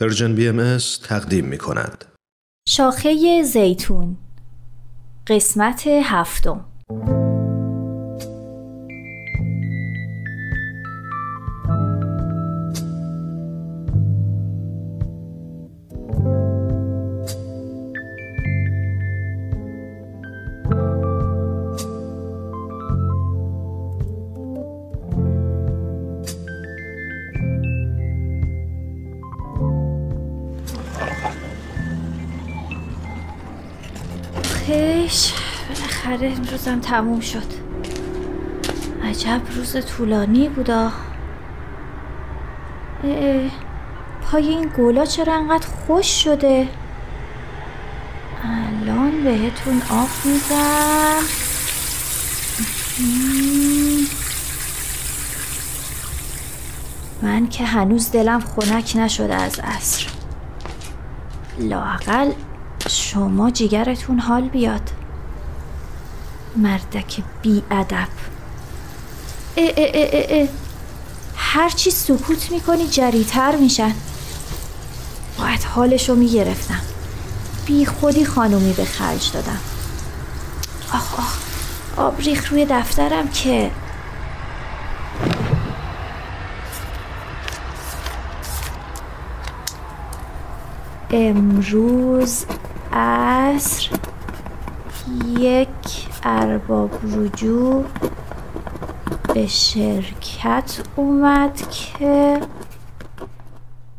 پرژن بی ام تقدیم می کند. شاخه زیتون قسمت هفتم خیش بالاخره روزم تموم شد. عجب روز طولانی بودا اه اه، پای این گولا چرا انقدر خوش شده؟ الان بهتون آب میدم. مم. من که هنوز دلم خنک نشده از عصر. لاقل شما جیگرتون حال بیاد. مردک بی ادب اه اه اه اه. اه. هرچی سکوت می‌کنی جریتر میشن. باید حالشو می‌گرفتم. بی خودی خانومی به خرج دادم. آخ آخ آب ریخ روی دفترم که امروز عصر یک ارباب رجوع به شرکت اومد که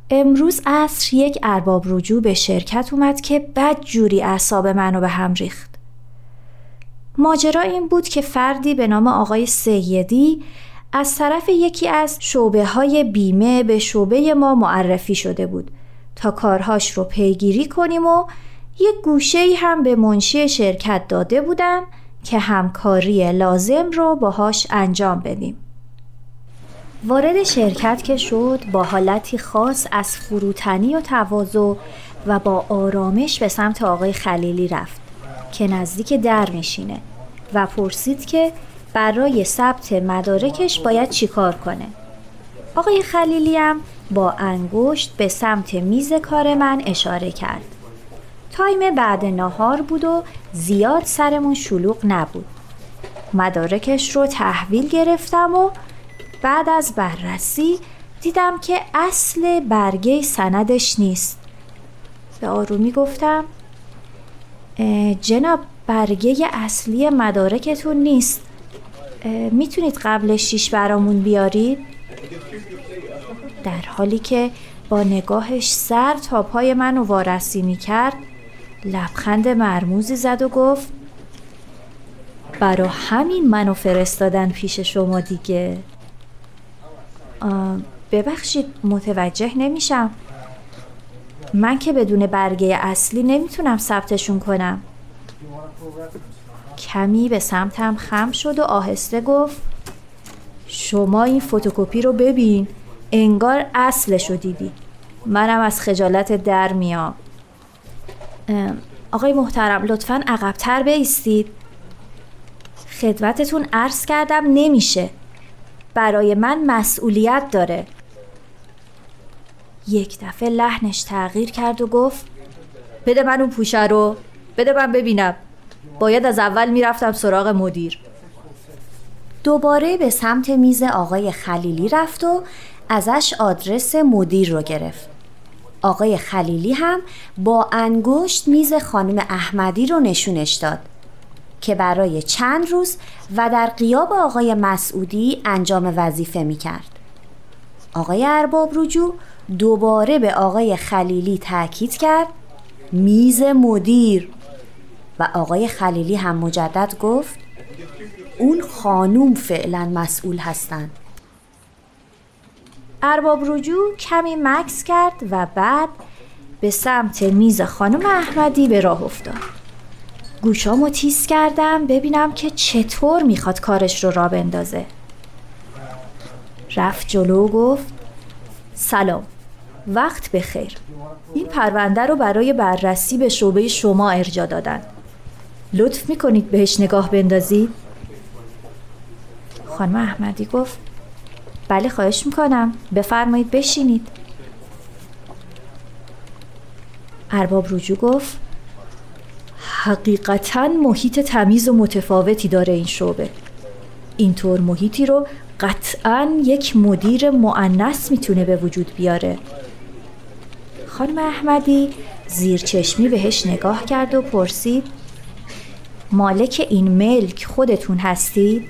امروز عصر یک ارباب رجوع به شرکت اومد که بد جوری اعصاب منو به هم ریخت. ماجرا این بود که فردی به نام آقای سیدی از طرف یکی از شعبه های بیمه به شعبه ما معرفی شده بود تا کارهاش رو پیگیری کنیم و یک گوشه هم به منشی شرکت داده بودن که همکاری لازم رو باهاش انجام بدیم. وارد شرکت که شد با حالتی خاص از فروتنی و تواضع و با آرامش به سمت آقای خلیلی رفت که نزدیک در میشینه و پرسید که برای ثبت مدارکش باید چیکار کنه. آقای خلیلی هم با انگشت به سمت میز کار من اشاره کرد. تایم بعد ناهار بود و زیاد سرمون شلوغ نبود. مدارکش رو تحویل گرفتم و بعد از بررسی دیدم که اصل برگه سندش نیست. به آرومی گفتم "اه، جناب برگه اصلی مدارکتون نیست. می‌تونید قبل شیش برامون بیارید؟ در حالی که با نگاهش سر تا پای منو وارسی می کرد لبخند مرموزی زد و گفت برا همین منو فرستادن پیش شما دیگه. ببخشید متوجه نمیشم. من که بدون برگه اصلی نمی‌تونم ثبتشون کنم. کمی به سمتم خم شد و آهسته گفت شما این فتوکپی رو ببین انگار اصلشو دیدی. منم از خجالت در میام. ام، آقای محترم لطفا عقبتر بیستید خدمتتون عرض کردم نمیشه. برای من مسئولیت داره. یک دفعه لحنش تغییر کرد و گفت بده من اون پوشه رو. بده من ببینم. باید از اول می‌رفتم سراغ مدیر. دوباره به سمت میز آقای خلیلی رفت و ازش آدرس مدیر رو گرفت. آقای خلیلی هم با انگشت میز خانم احمدی رو نشونش داد که برای چند روز و در قیاب آقای مسعودی انجام وظیفه می کرد. آقای ارباب رجوع دوباره به آقای خلیلی تاکید کرد میز مدیر و آقای خلیلی هم مجدد گفت اون خانوم فعلا مسئول هستند. ارباب رجوع کمی مکس کرد و بعد به سمت میز خانم احمدی به راه افتاد. گوشامو تیز کردم ببینم که چطور می‌خواد کارش رو را بندازه. رفت جلو و گفت سلام وقت بخیر این پرونده رو برای بررسی به شعبه شما ارجا دادن لطف می‌کنید بهش نگاه بندازید خانم احمدی گفت بله خواهش می‌کنم. بفرمایید بشینید. ارباب رجوع گفت حقیقتا محیط تمیز و متفاوتی داره این شعبه. اینطور محیطی رو قطعا یک مدیر معنس می‌تونه به وجود بیاره. خانم احمدی زیر چشمی بهش نگاه کرد و پرسید مالک این ملک خودتون هستید؟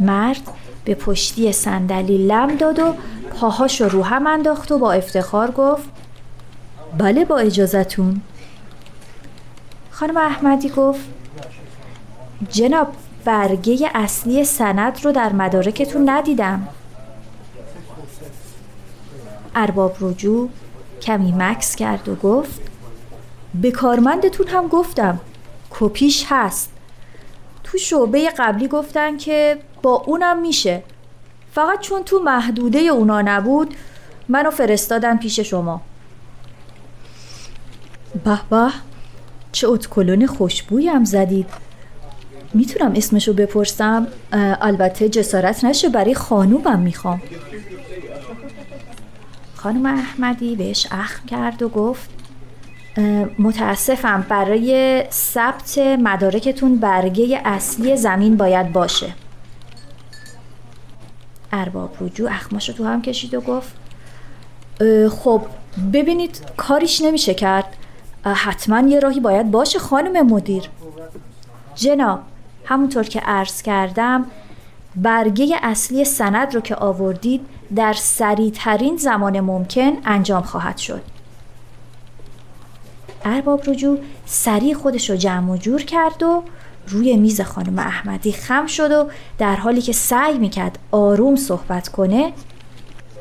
مرد به پشتی صندلی لم داد و پاهاش رو هم انداخت و با افتخار گفت بله با اجازتون. خانم احمدی گفت جناب برگه اصلی سند رو در مدارکتون ندیدم. ارباب رجوع کمی مکس کرد و گفت به کارمندتون هم گفتم کپیش هست. تو شعبه قبلی گفتن که با اونم میشه. فقط چون تو محدوده اونا نبود منو فرستادن پیش شما. به به چه اتکلون خوشبوی هم زدید. می‌تونم اسمشو بپرسم؟ البته جسارت نشه برای خانومم می‌خوام. خانم احمدی بهش اخم کرد و گفت متاسفم برای ثبت مدارکتون برگه اصلی زمین باید باشه. ارباب رجوع اخماشو تو هم کشید و گفت خب ببینید کاریش نمیشه کرد. حتما یه راهی باید باشه خانم مدیر. جناب همونطور که عرض کردم برگه اصلی سند رو که آوردید در سریعترین زمان ممکن انجام خواهد شد. ارباب رجوع سریع خودش رو جمع و جور کرد و روی میز خانم احمدی خم شد و در حالی که سعی می‌کرد آروم صحبت کنه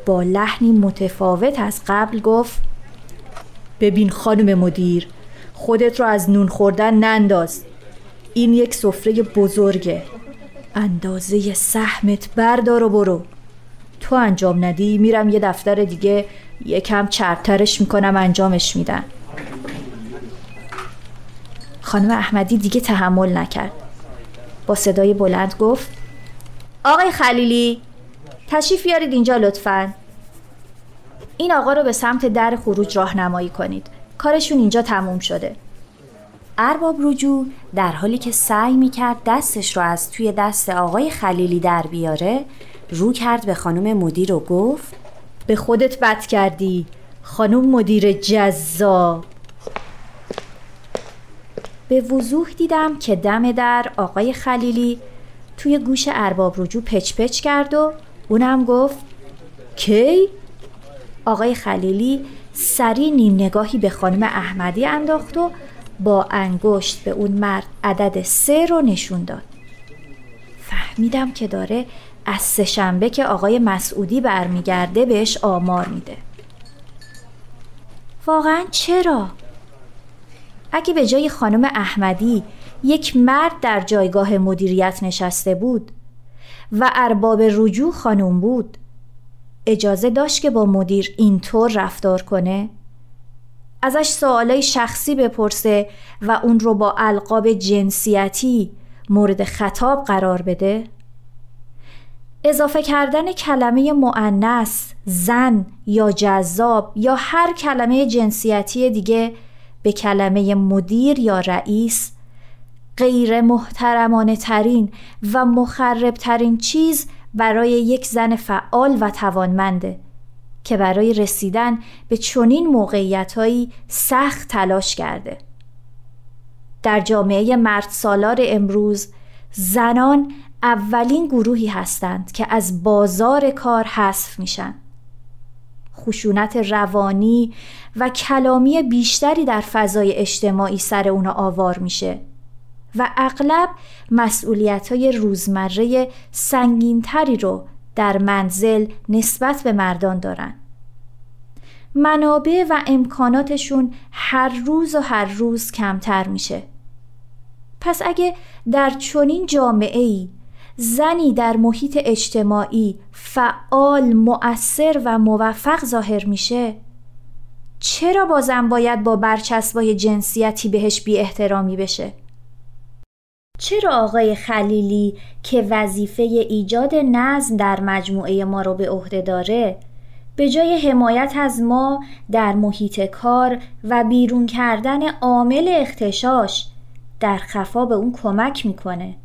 با لحنی متفاوت از قبل گفت ببین خانم مدیر خودت رو از نون خوردن ننداز. این یک سفره بزرگه. اندازه سهمت بردار و برو. تو انجام ندی میرم یه دفتر دیگه یکم چرترش می‌کنم انجامش میدن. خانم احمدی دیگه تحمل نکرد. با صدای بلند گفت آقای خلیلی تشریف بیارید اینجا لطفا. این آقا رو به سمت در خروج راهنمایی کنید. کارشون اینجا تموم شده. ارباب رجوع در حالی که سعی می‌کرد دستش رو از توی دست آقای خلیلی در بیاره رو کرد به خانم مدیر و گفت به خودت بد کردی خانم مدیر جذاب. به وضوح دیدم که دم در آقای خلیلی توی گوش ارباب رجوع پچ پچ کرد و اونم گفت کی؟ آقای خلیلی سری نیم نگاهی به خانم احمدی انداخت و با انگشت به اون مرد عدد سه رو نشون داد فهمیدم که داره از سهشنبه که آقای مسعودی برمیگرده بهش آمار میده واقعا چرا؟ اگه به جای خانم احمدی یک مرد در جایگاه مدیریت نشسته بود و ارباب رجوع خانم بود اجازه داشت که با مدیر اینطور رفتار کنه؟ ازش سوالای شخصی بپرسه و اون رو با القاب جنسیتی مورد خطاب قرار بده؟ اضافه کردن کلمه معنس، زن یا جذاب یا هر کلمه جنسیتی دیگه به کلمه مدیر یا رئیس غیر محترمانه ترین و مخرب ترین چیز برای یک زن فعال و توانمنده که برای رسیدن به چنین موقعیتهایی سخت تلاش کرده. در جامعه مرد سالار امروز زنان اولین گروهی هستند که از بازار کار حذف میشن. خشونت روانی و کلامی بیشتری در فضای اجتماعی سر اونا آوار میشه و اغلب مسئولیت های روزمره سنگینتری رو در منزل نسبت به مردان دارن. منابع و امکاناتشون هر روز و هر روز کمتر میشه. پس اگه در چنین جامعه ای زنی در محیط اجتماعی فعال، مؤثر و موفق ظاهر میشه چرا بازم باید با برچسبای جنسیتی بهش بی احترامی بشه؟ چرا آقای خلیلی که وظیفه ایجاد نظم در مجموعه ما رو به عهده داره به جای حمایت از ما در محیط کار و بیرون کردن عامل اختشاش در خفا به اون کمک می‌کنه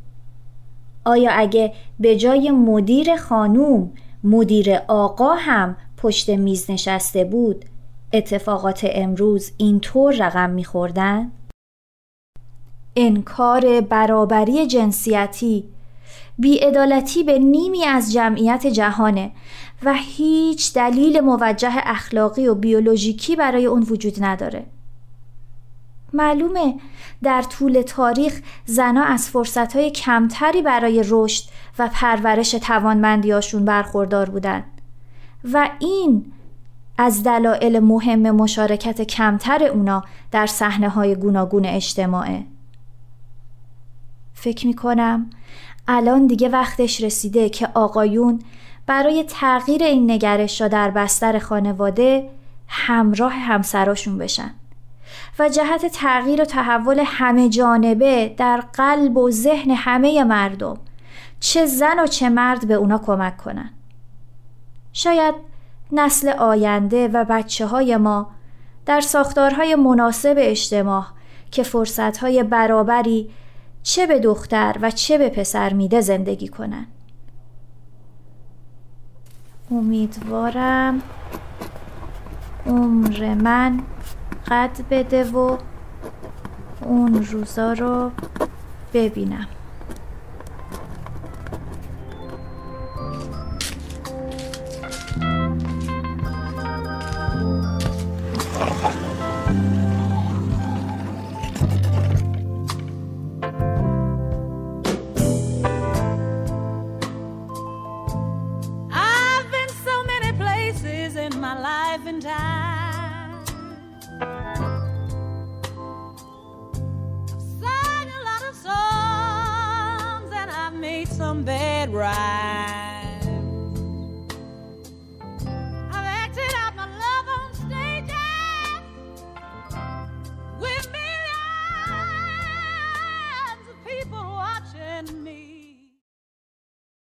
آیا اگه به جای مدیر خانوم مدیر آقا هم پشت میز نشسته بود اتفاقات امروز اینطور رقم میخوردن؟ انکار برابری جنسیتی بیعدالتی به نیمی از جمعیت جهانه و هیچ دلیل موجه اخلاقی و بیولوژیکی برای اون وجود نداره معلومه. در طول تاریخ زنها از فرصتهای کمتری برای رشد و پرورش توانمندیاشون برخوردار بودن. و این از دلایل مهم مشارکت کمتر اونا در صحنه های گوناگون اجتماعه. فکر می‌کنم الان دیگه وقتش رسیده که آقایون برای تغییر این نگرش را در بستر خانواده همراه همسراشون بشن. و جهت تغییر و تحول همه جانبه در قلب و ذهن همه مردم. چه زن و چه مرد به اونا کمک کنن. شاید نسل آینده و بچه های ما در ساختارهای مناسب اجتماع که فرصتهای برابری چه به دختر و چه به پسر میده زندگی کنن. امیدوارم عمر من قد بده و اون روزا رو ببینم. red ride.